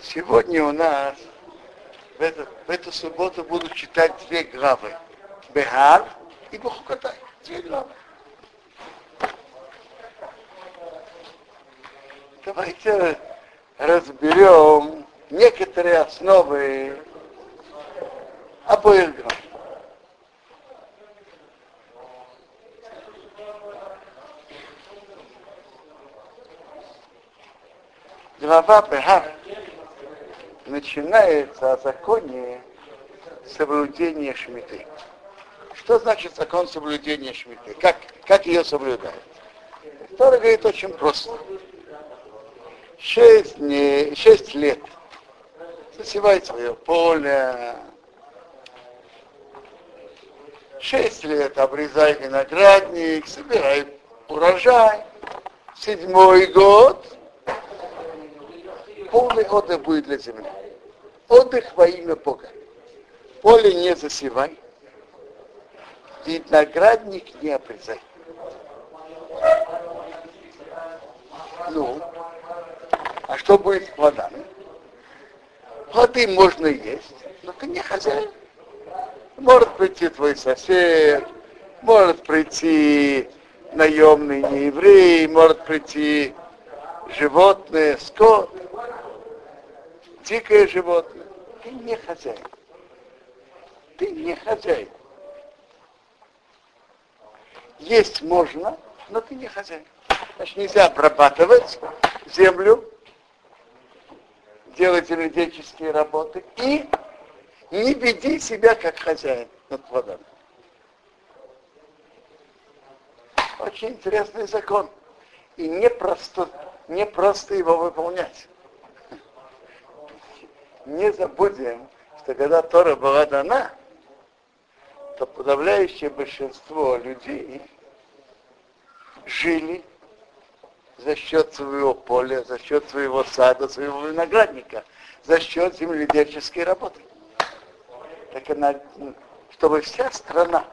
Сегодня у нас в, это, в эту субботу будут читать две главы. Бехар и Бухукатай. Две главы. Давайте разберем некоторые основы обоих глав. Глава Бехар начинается о законе соблюдения шмиты. Что значит закон соблюдения шмиты? Как, как ее соблюдают? Второй говорит очень просто. Шесть, не, шесть лет засевай свое поле. Шесть лет обрезай виноградник, собирай урожай. Седьмой год полный отдых будет для земли. Отдых во имя Бога. Поле не засевай, виноградник не обрезай. Ну, а что будет с плодами? Плоды можно есть, но ты не хозяин. Может прийти твой сосед, может прийти наемный нееврей, может прийти животное, скот дикое животное. Ты не хозяин. Ты не хозяин. Есть можно, но ты не хозяин. Значит, нельзя обрабатывать землю, делать земледельческие работы и не веди себя как хозяин над плодами. Очень интересный закон. И не просто, не просто его выполнять не забудем, что когда Тора была дана, то подавляющее большинство людей жили за счет своего поля, за счет своего сада, своего виноградника, за счет земледельческой работы. Так она, чтобы вся страна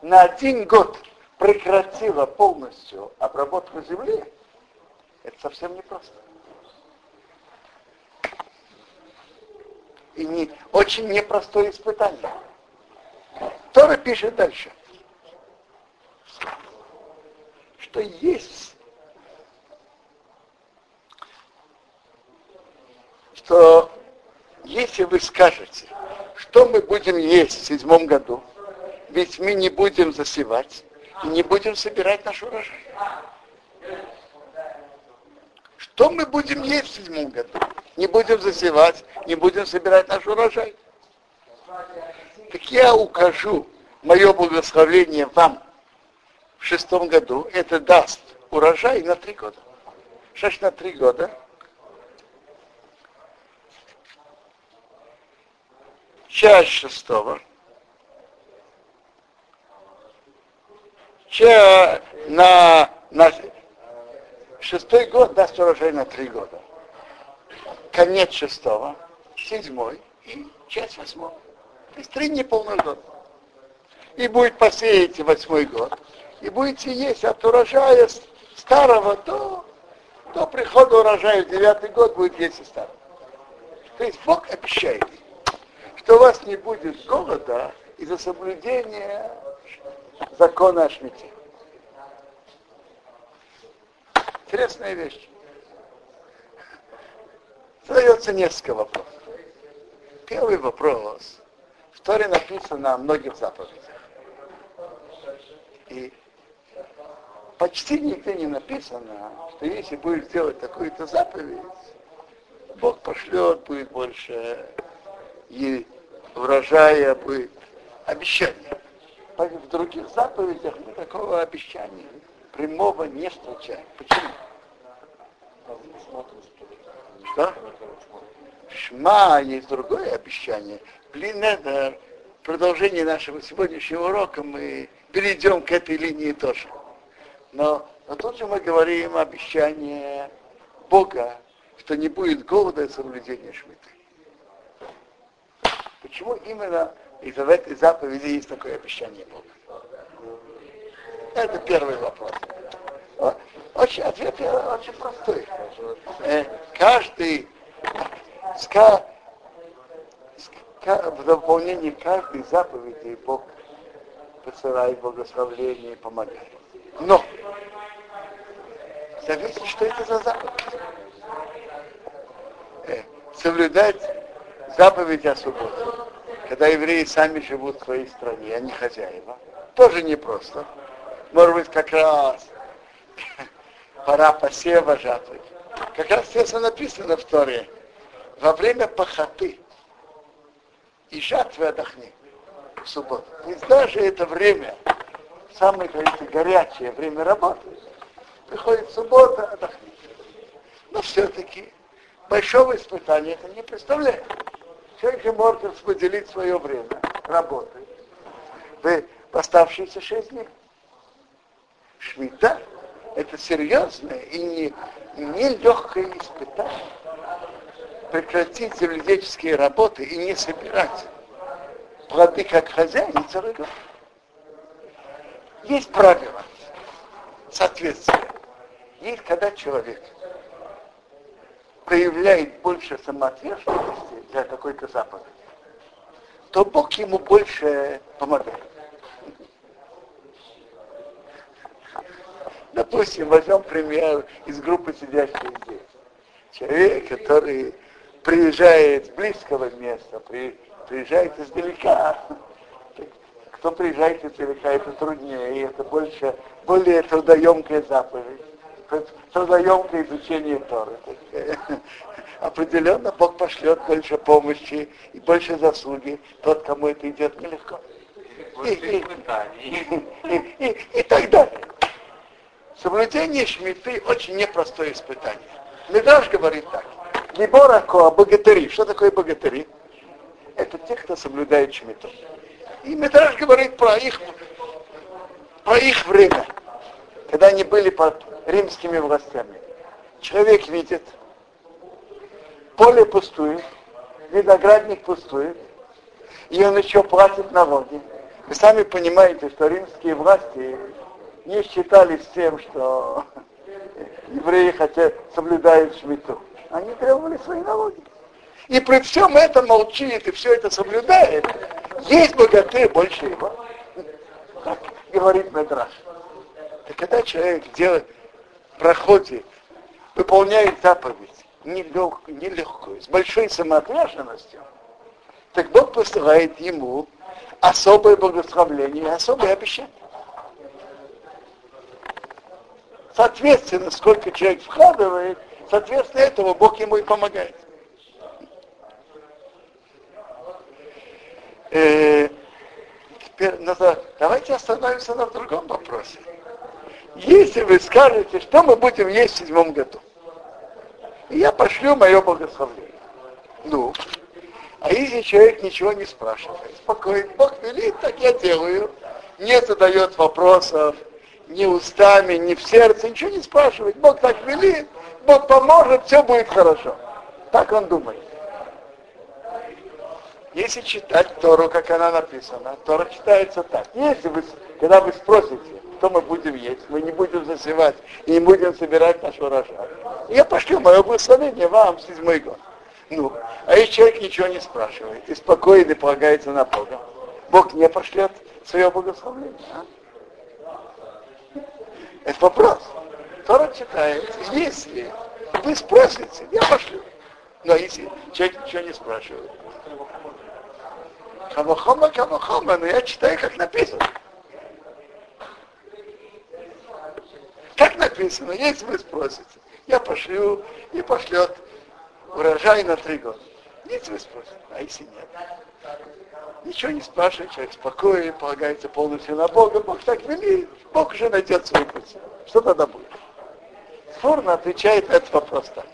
на один год прекратила полностью обработку земли, это совсем непросто. И не, очень непростое испытание. Тора пишет дальше, что есть, что если вы скажете, что мы будем есть в седьмом году, ведь мы не будем засевать и не будем собирать наш урожай. Что мы будем есть в седьмом году? Не будем засевать, не будем собирать наш урожай. Так я укажу мое благословение вам в шестом году. Это даст урожай на три года. Шесть на три года. Часть шестого. Часть на, на шестой год даст урожай на три года. Конец шестого, седьмой и часть восьмого. То есть три неполных года. И будет посеять восьмой год. И будете есть от урожая старого до, до прихода урожая в девятый год будет есть и старого. То есть Бог обещает, что у вас не будет голода из-за соблюдения закона о шмите. Интересная вещь. Задается несколько вопросов. Первый вопрос. В Торе написано о многих заповедях. И почти нигде не написано, что если будет делать такую-то заповедь, Бог пошлет, будет больше и урожая, будет обещание. В других заповедях мы такого обещания прямого не встречаем. Почему? Что? Шма есть другое обещание. Блинедер, продолжение нашего сегодняшнего урока, мы перейдем к этой линии тоже. Но, но тут же мы говорим обещание Бога, что не будет голода и соблюдения шмиты. Почему именно из-за этой заповеди есть такое обещание Бога? Это первый вопрос. Очень, ответ очень простой. Э, каждый в дополнении каждой заповеди Бог посылает благословление и помогает. Но зависит, что это за заповедь. Э, соблюдать заповедь о субботе, когда евреи сами живут в своей стране, они хозяева, тоже непросто. Может быть, как раз пора посева жатвы. Как раз здесь написано в Торе, во время пахоты и жатвы отдохни в субботу. Есть даже это время, самое, говорится, горячее время работы, приходит суббота, отдохни. Но все-таки большого испытания это не представляет. Человек же может распределить свое время работы в оставшиеся шесть дней. Шмита – это серьезное и не, не легкое испытание. Прекратить земледельческие работы и не собирать плоды как хозяин целый. Есть правила соответствия. Есть когда человек проявляет больше самоотверженности для какой-то заповеди, то Бог ему больше помогает. Допустим, возьмем пример из группы сидящих здесь. Человек, который приезжает с близкого места, при, приезжает издалека. Кто приезжает издалека, это труднее, и это больше, более трудоемкая заповедь трудоемкое изучение Торы. Определенно Бог пошлет больше помощи и больше заслуги тот, кому это идет нелегко. И, и, и, и, и так далее. Соблюдение шмиты очень непростое испытание. Медраж говорит так. Либорако, богатыри. Что такое богатыри? Это те, кто соблюдает шмиту. И Медраж говорит про их, про их время, когда они были под римскими властями. Человек видит, поле пустует, виноградник пустует, и он еще платит налоги. Вы сами понимаете, что римские власти не считались тем, что евреи хотят соблюдают шмиту. Они требовали свои налоги. И при всем этом молчит и все это соблюдает. Есть богатырь больше его. Так говорит Медраш. Так когда человек делает, проходит, выполняет заповедь нелегкую, нелегкую, с большой самоотверженностью, так Бог посылает ему особое благословление, особое обещание. Соответственно, сколько человек вкладывает, соответственно этому Бог ему и помогает. Э, теперь надо, давайте остановимся на другом вопросе если вы скажете, что мы будем есть в седьмом году, я пошлю мое благословение. Ну, а если человек ничего не спрашивает, спокойно, Бог велит, так я делаю, не задает вопросов, ни устами, ни в сердце, ничего не спрашивает. Бог так велит, Бог поможет, все будет хорошо. Так он думает. Если читать Тору, как она написана, Тора читается так. Если вы, когда вы спросите, что мы будем есть, мы не будем засевать и не будем собирать наш урожай. Я пошлю мое благословение вам в седьмой год. Ну, а если человек ничего не спрашивает и спокойно полагается на Бога, Бог не пошлет свое благословение. А? Это вопрос. Тора читает, если вы спросите, я пошлю. Но если человек ничего не спрашивает, Камахома, камахома, но я читаю, как написано. Как написано, если вы спросите, я пошлю и пошлет урожай на три года. Если вы спросите, а если нет? Ничего не спрашивает, человек спокоен, полагается полностью на Бога, Бог так велит, Бог уже найдет свой путь. Что тогда будет? Спорно отвечает этот вопрос так.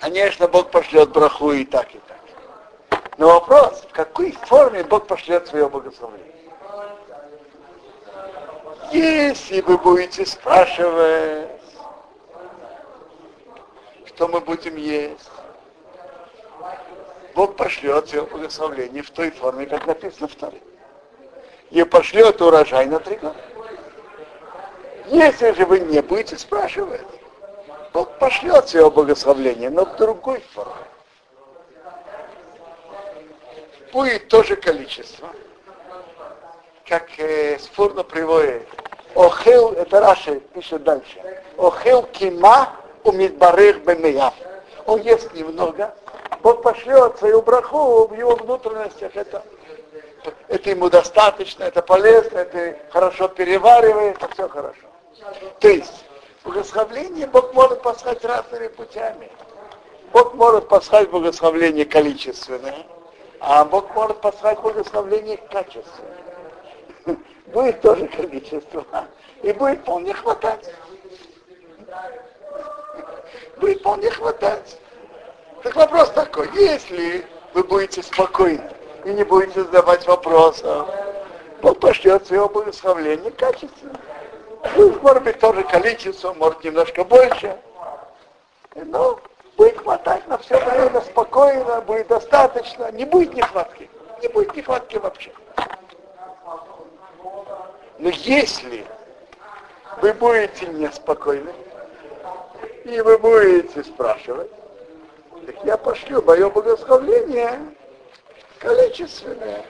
Конечно, Бог пошлет браху и так, и так. Но вопрос, в какой форме Бог пошлет свое благословение? Если вы будете спрашивать, что мы будем есть, Бог пошлет свое благословление в той форме, как написано в Торе. И пошлет урожай на три года. Если же вы не будете спрашивать, Бог пошлет свое благословление, но в другой форме. Будет то же количество, как э, Сфурно приводит. Охел, это Раши пишет дальше. Охел кима умидбарех бемеяв. Он ест немного, Бог пошлет свою браху в его внутренностях. Это, это ему достаточно, это полезно, это хорошо переваривает, это все хорошо. То есть, благословление Бог может послать разными путями. Бог может послать благословление количественное, а Бог может послать благословение качественное. Будет тоже количество, и будет вполне хватать. Будет вполне хватать. Так вопрос такой, если вы будете спокойны и не будете задавать вопросов, Бог пошлет свое благословление качественно. Ну, может быть, тоже количество, может, немножко больше. Но будет хватать на все время спокойно, будет достаточно, не будет нехватки. Не будет нехватки вообще. Но если вы будете неспокойны, и вы будете спрашивать, так я пошлю мое благословление количественное.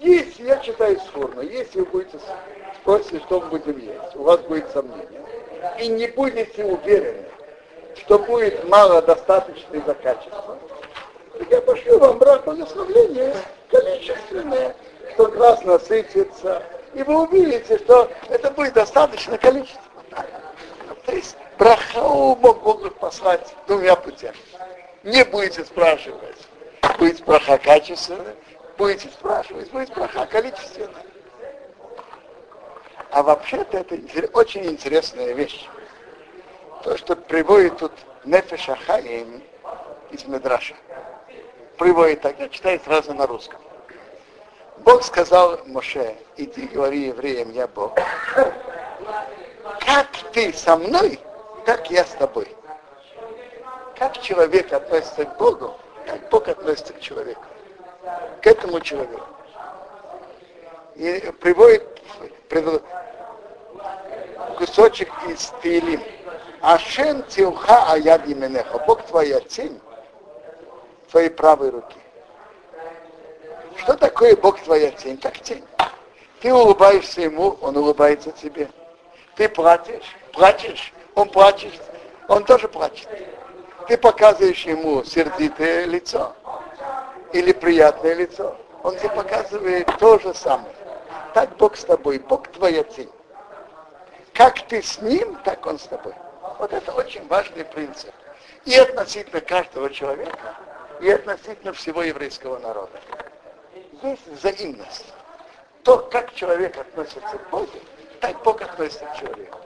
Если, я читаю сформу, если вы будете спросить, что мы будем есть, у вас будет сомнение, и не будете уверены, что будет мало достаточно из-за качества, так я пошлю вам брак благословления количественное, что глаз насытится, и вы увидите, что это будет достаточно количество. То есть брахау мог Бог послать двумя путями. Не будете спрашивать, будет браха качественная, будете спрашивать, будет браха количественная. А вообще-то это очень интересная вещь то, что приводит тут Нефеша Хаим из Медраша. Приводит так, я читаю сразу на русском. Бог сказал Моше, иди говори евреям, я Бог. Как ты со мной, так я с тобой. Как человек относится к Богу, как Бог относится к человеку. К этому человеку. И приводит кусочек из Тилим. Ашем тилха аяд именеха. Бог твоя тень твоей правой руки. Что такое Бог твоя тень? Как тень. Ты улыбаешься ему, он улыбается тебе. Ты плачешь, плачешь, он плачет, он тоже плачет. Ты показываешь ему сердитое лицо или приятное лицо. Он тебе показывает то же самое. Так Бог с тобой, Бог твоя тень. Как ты с ним, так он с тобой. Вот это очень важный принцип. И относительно каждого человека, и относительно всего еврейского народа. Есть взаимность. То, как человек относится к Богу, так Бог относится к человеку.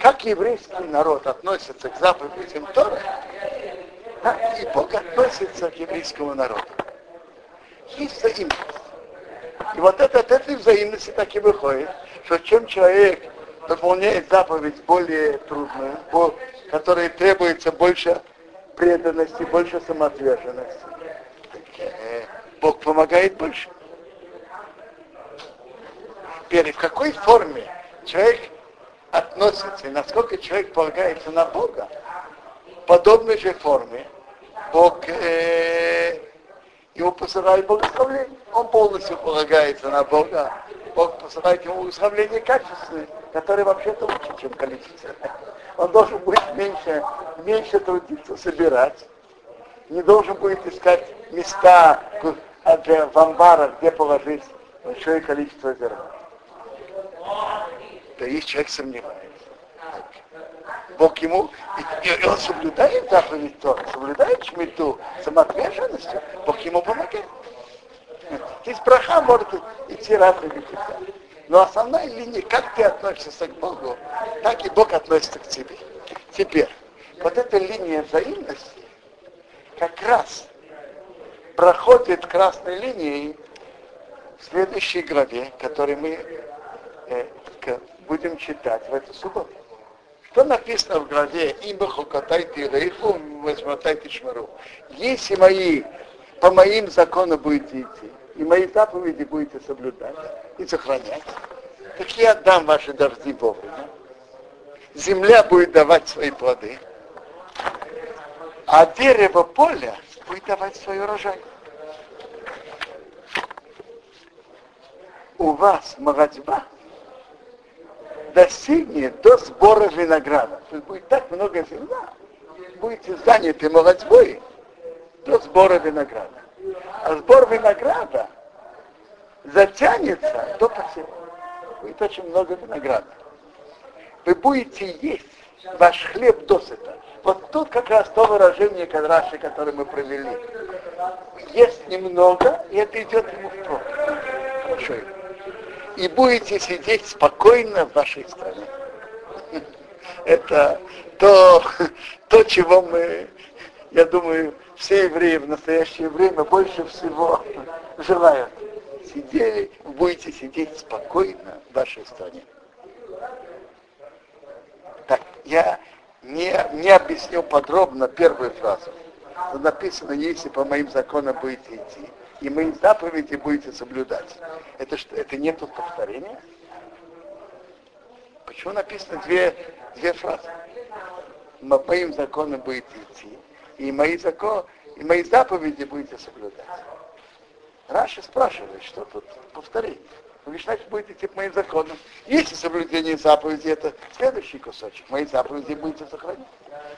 Как еврейский народ относится к заповедям Тора, так и Бог относится к еврейскому народу. Есть взаимность. И вот от этой взаимности так и выходит, что чем человек выполняет заповедь более трудную, которой требуется больше преданности, больше самоотверженности. Э, Бог помогает больше. Теперь в какой форме человек относится насколько человек полагается на Бога, в подобной же форме Бог э, ему посылает благословение. Он полностью полагается на Бога. Бог посылает ему благословение качественное который вообще-то лучше, чем количество. Он должен будет меньше, меньше трудиться собирать, не должен будет искать места в амбарах, где положить большое количество зерна. Да есть человек сомневается. Бог ему, и, и он соблюдает заповедь Тора, соблюдает шмиту самоотверженностью, Бог ему помогает. Здесь браха может идти разными путями. Но основная линия, как ты относишься к Богу, так и Бог относится к тебе. Теперь, вот эта линия взаимности как раз проходит красной линией в следующей главе, которую мы э, будем читать в эту субботу. Что написано в главе «Имба хокатайте рейху, возмотайте шмару». Если мои, по моим законам будете идти, и мои заповеди будете соблюдать и сохранять, так я отдам ваши дожди вовремя. Земля будет давать свои плоды, а дерево поля будет давать свой урожай. У вас молодьба достигнет до сбора винограда. То есть будет так много зерна, будете заняты молодьбой до сбора винограда. А сбор винограда затянется до посева. Будет очень много винограда. Вы будете есть ваш хлеб досыта. Вот тут как раз то выражение Кадраши, которое мы провели. Есть немного, и это идет ему в. Хорошо и будете сидеть спокойно в вашей стране. Это то, то, чего мы, я думаю, все евреи в настоящее время больше всего желают. Сидели, будете сидеть спокойно в вашей стране. Так, я не, не объяснил подробно первую фразу. Написано, если по моим законам будете идти и мои заповеди будете соблюдать. Это что, это не тут повторения? Почему написано две, две фразы? По моим законам будете идти, и мои законы, и мои заповеди будете соблюдать. Раша спрашивает, что тут повторить. Вы значит, будете идти по моим законам. Если соблюдение заповедей, это следующий кусочек. Мои заповеди будете сохранять.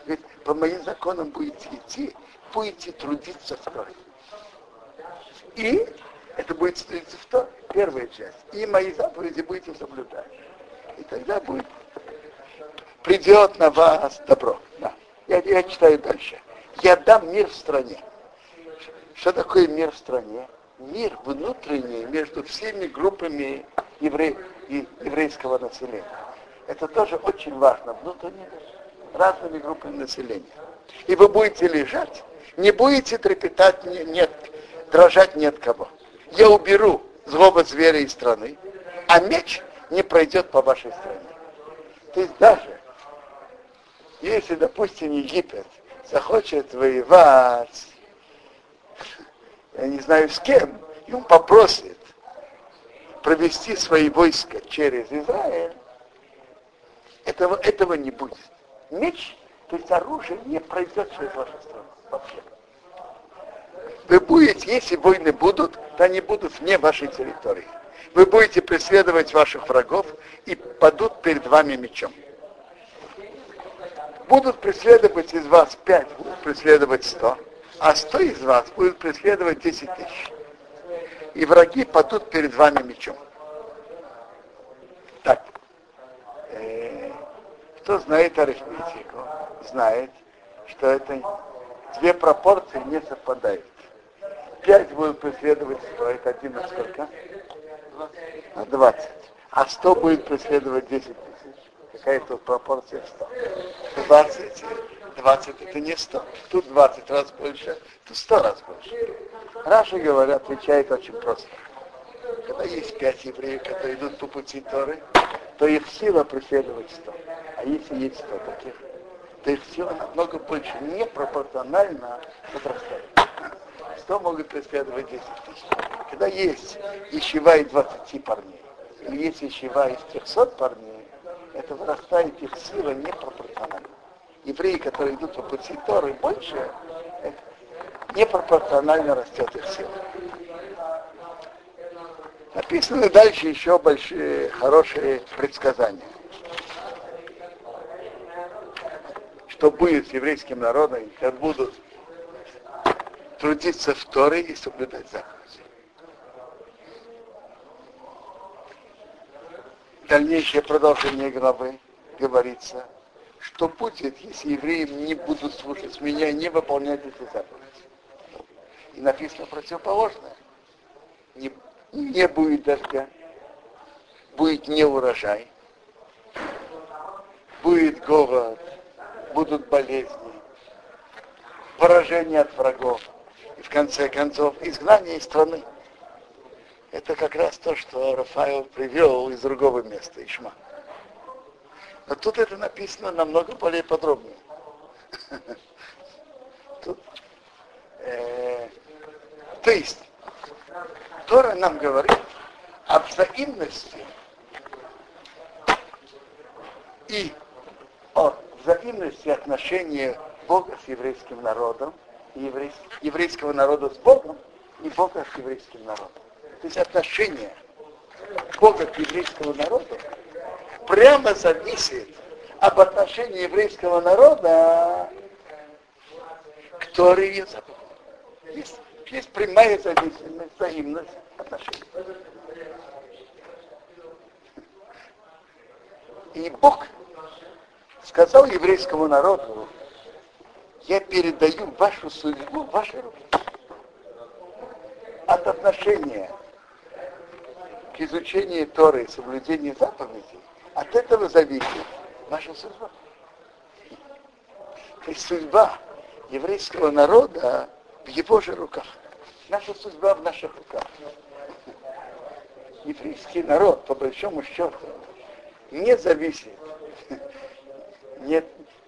Ведь по моим законам будете идти, будете трудиться в крови. И это будет строиться в первая часть. И мои заповеди будете соблюдать. И тогда будет придет на вас добро. Да. Я, я читаю дальше. Я дам мир в стране. Что такое мир в стране? Мир внутренний между всеми группами евре... еврейского населения. Это тоже очень важно. Внутренне разными группами населения. И вы будете лежать, не будете трепетать, нет, дрожать ни от кого. Я уберу злого зверя из страны, а меч не пройдет по вашей стране. То есть даже если, допустим, Египет захочет воевать, я не знаю с кем, и он попросит провести свои войска через Израиль, этого, этого не будет. Меч, то есть оружие, не пройдет через вашу страну вообще вы будете, если войны будут, то они будут вне вашей территории. Вы будете преследовать ваших врагов и падут перед вами мечом. Будут преследовать из вас пять, будут преследовать сто, а сто из вас будут преследовать десять тысяч. И враги падут перед вами мечом. Так, э, кто знает арифметику, знает, что это две пропорции не совпадают. 5 будет преследовать 100, это 1 на сколько? 20. А 100 будет преследовать 10 тысяч. Какая тут пропорция 100? 20. 20 это не 100. Тут 20 раз больше, тут 100 раз больше. Раши говорят, отвечает очень просто. Когда есть 5 евреев, которые идут по пути Торы, то их сила преследовать 100. А если есть 100 таких, то их сила намного больше, непропорционально возрастает. 100 могут преследовать 10 тысяч. Когда есть ищева из 20 парней, или есть ищева из 300 парней, это вырастает их сила непропорционально. Евреи, которые идут по пути Торы, больше, непропорционально растет их сила. Написаны дальше еще большие, хорошие предсказания. Что будет с еврейским народом, как будут трудиться в Торе и соблюдать заповеди. Дальнейшее продолжение главы говорится, что будет, если евреи не будут слушать меня и не выполнять эти заповеди. И написано противоположное. Не, не будет дождя, будет не урожай, будет голод, будут болезни, поражение от врагов в конце концов, изгнание из страны. Это как раз то, что Рафаэл привел из другого места, Ишма. Но тут это написано намного более подробно. Тут, э, то есть, Тора нам говорит о взаимности и о взаимности отношения Бога с еврейским народом, еврейского народа с Богом, и Бога с еврейским народом. То есть отношение Бога к еврейскому народу прямо зависит об отношении еврейского народа к Торе и Есть, есть прямая зависимость, взаимность отношений. И Бог сказал еврейскому народу, я передаю вашу судьбу в ваши руки. От отношения к изучению Торы и соблюдению заповедей, от этого зависит ваша судьба. То есть судьба еврейского народа в его же руках. Наша судьба в наших руках. Еврейский народ, по большому счету, не зависит нет,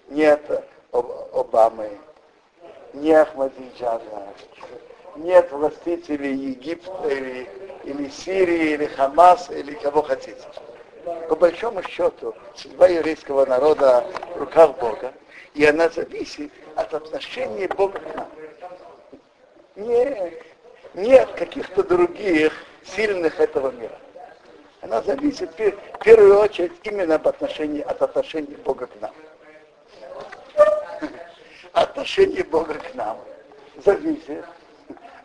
нет Обамы, не Ахмадиджана, нет властителей Египта или, или Сирии, или Хамаса, или кого хотите. По большому счету, судьба еврейского народа в руках Бога, и она зависит от отношения Бога к нам. Не, не от каких-то других сильных этого мира. Она зависит в первую очередь именно от отношения, от отношения Бога к нам отношение Бога к нам зависит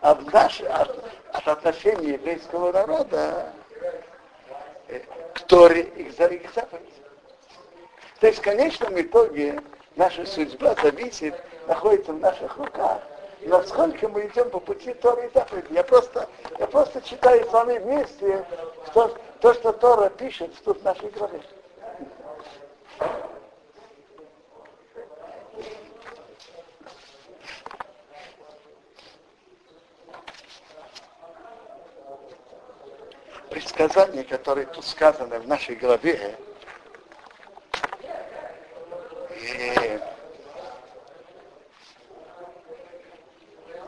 от, наш, от, от отношения еврейского народа к Торе и к заповеди. То есть в конечном итоге наша судьба зависит, находится в наших руках. Насколько мы идем по пути Торы и заповеди. Я просто, я просто читаю с вами вместе то, то, что Тора пишет тут в нашей главе. Предсказания, которые тут сказаны в нашей главе, и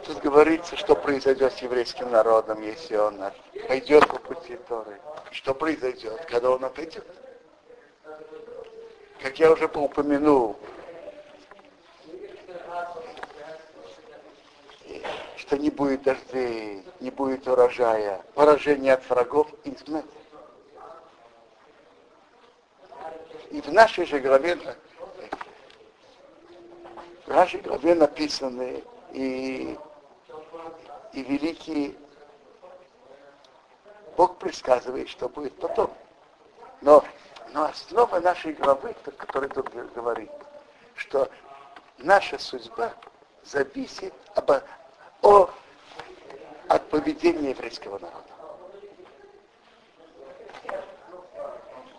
тут говорится, что произойдет с еврейским народом, если он пойдет по пути Торы. Что произойдет, когда он отойдет. Как я уже упомянул, что не будет дождей, не будет урожая, поражение от врагов и смерть. И в нашей же главе, в нашей главе написаны и, и великий Бог предсказывает, что будет потом. Но, но основа нашей главы, которая тут говорит, что наша судьба зависит об, о, от поведения еврейского народа.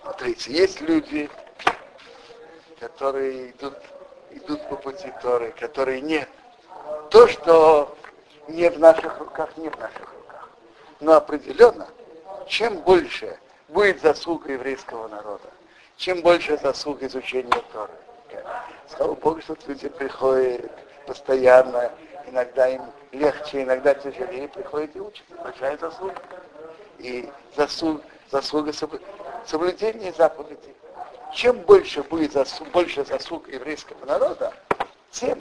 Смотрите, есть люди, которые идут, идут по пути Торы, которые нет. То, что не в наших руках, не в наших руках. Но определенно, чем больше будет заслуга еврейского народа, чем больше заслуг изучения Торы. Слава Богу, что люди приходят постоянно иногда им легче, иногда тяжелее, приходит и учится, большая заслуга. И заслуг, заслуга соблюдения заповедей. Чем больше будет заслуг, больше заслуг еврейского народа, тем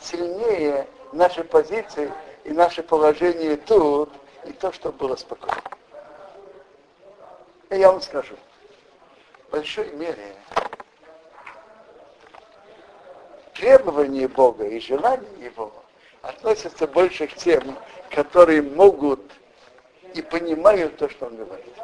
сильнее наши позиции и наше положение тут, и то, что было спокойно. И я вам скажу, в большой мере требования Бога и желания Его относятся больше к тем, которые могут и понимают то, что он говорит.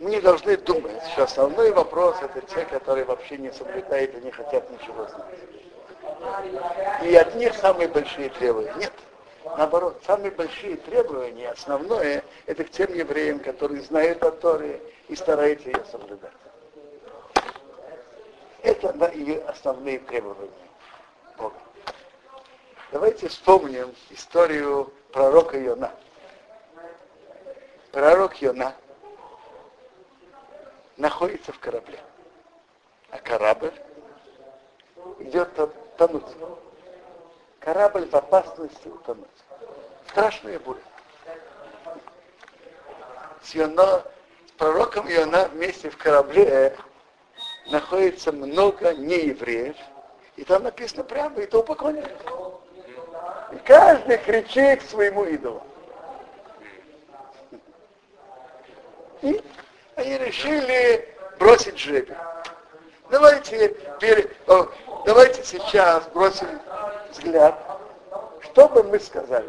Мы не должны думать, что основной вопрос это те, которые вообще не соблюдают и не хотят ничего знать. И от них самые большие требования. Нет. Наоборот, самые большие требования, основное, это к тем евреям, которые знают о Торе и стараются ее соблюдать. Это ее основные требования Бога. Давайте вспомним историю пророка Йона. Пророк Йона находится в корабле. А корабль идет тонуть. Корабль в опасности утонуть. Страшная буря. С, Йона, с пророком Иона вместе в корабле находится много неевреев. И там написано прямо, и то поклонников. И каждый кричит своему идолу. И они решили бросить жребий. Давайте, давайте сейчас бросим взгляд, что бы мы сказали.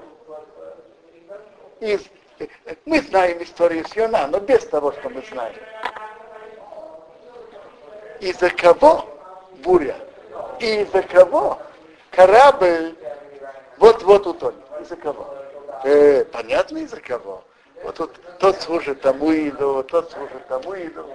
Из, мы знаем историю Сиона, но без того, что мы знаем. Из-за кого буря? И из-за кого корабль вот-вот утонет? Из-за кого? Э, понятно из-за кого? Вот тут тот служит тому идолу, тот служит тому идолу.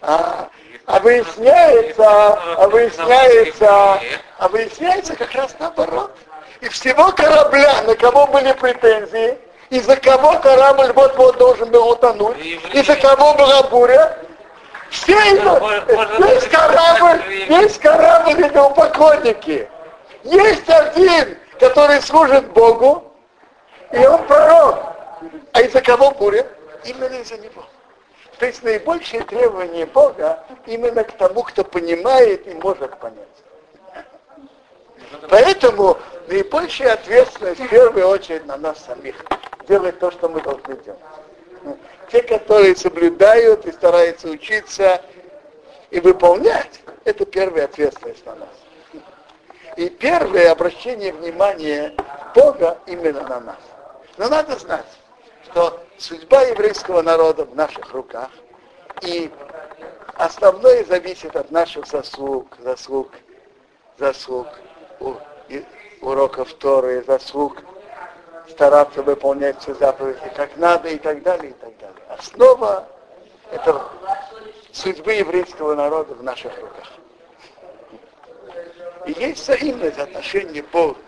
А, а выясняется, а выясняется, а выясняется как раз наоборот. И всего корабля, на кого были претензии, из-за кого корабль вот-вот должен был утонуть, из-за кого была буря, все это, весь корабль, весь корабль это поклонники. Есть один, который служит Богу, и он пророк. А из-за кого буря? Именно из-за него. То есть наибольшее требование Бога именно к тому, кто понимает и может понять. Поэтому наибольшая ответственность в первую очередь на нас самих. Делать то, что мы должны делать. Те, которые соблюдают и стараются учиться и выполнять, это первая ответственность на нас. И первое обращение внимания Бога именно на нас. Но надо знать, что судьба еврейского народа в наших руках, и основное зависит от наших заслуг, заслуг, заслуг уроков Торы, заслуг стараться выполнять все заповеди как надо и так далее, и так далее. Основа это судьбы еврейского народа в наших руках. И есть взаимность отношения Бога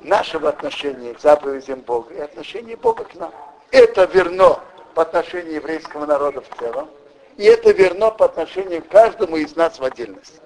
нашего отношения к заповедям Бога и отношения Бога к нам. Это верно по отношению еврейского народа в целом, и это верно по отношению к каждому из нас в отдельности.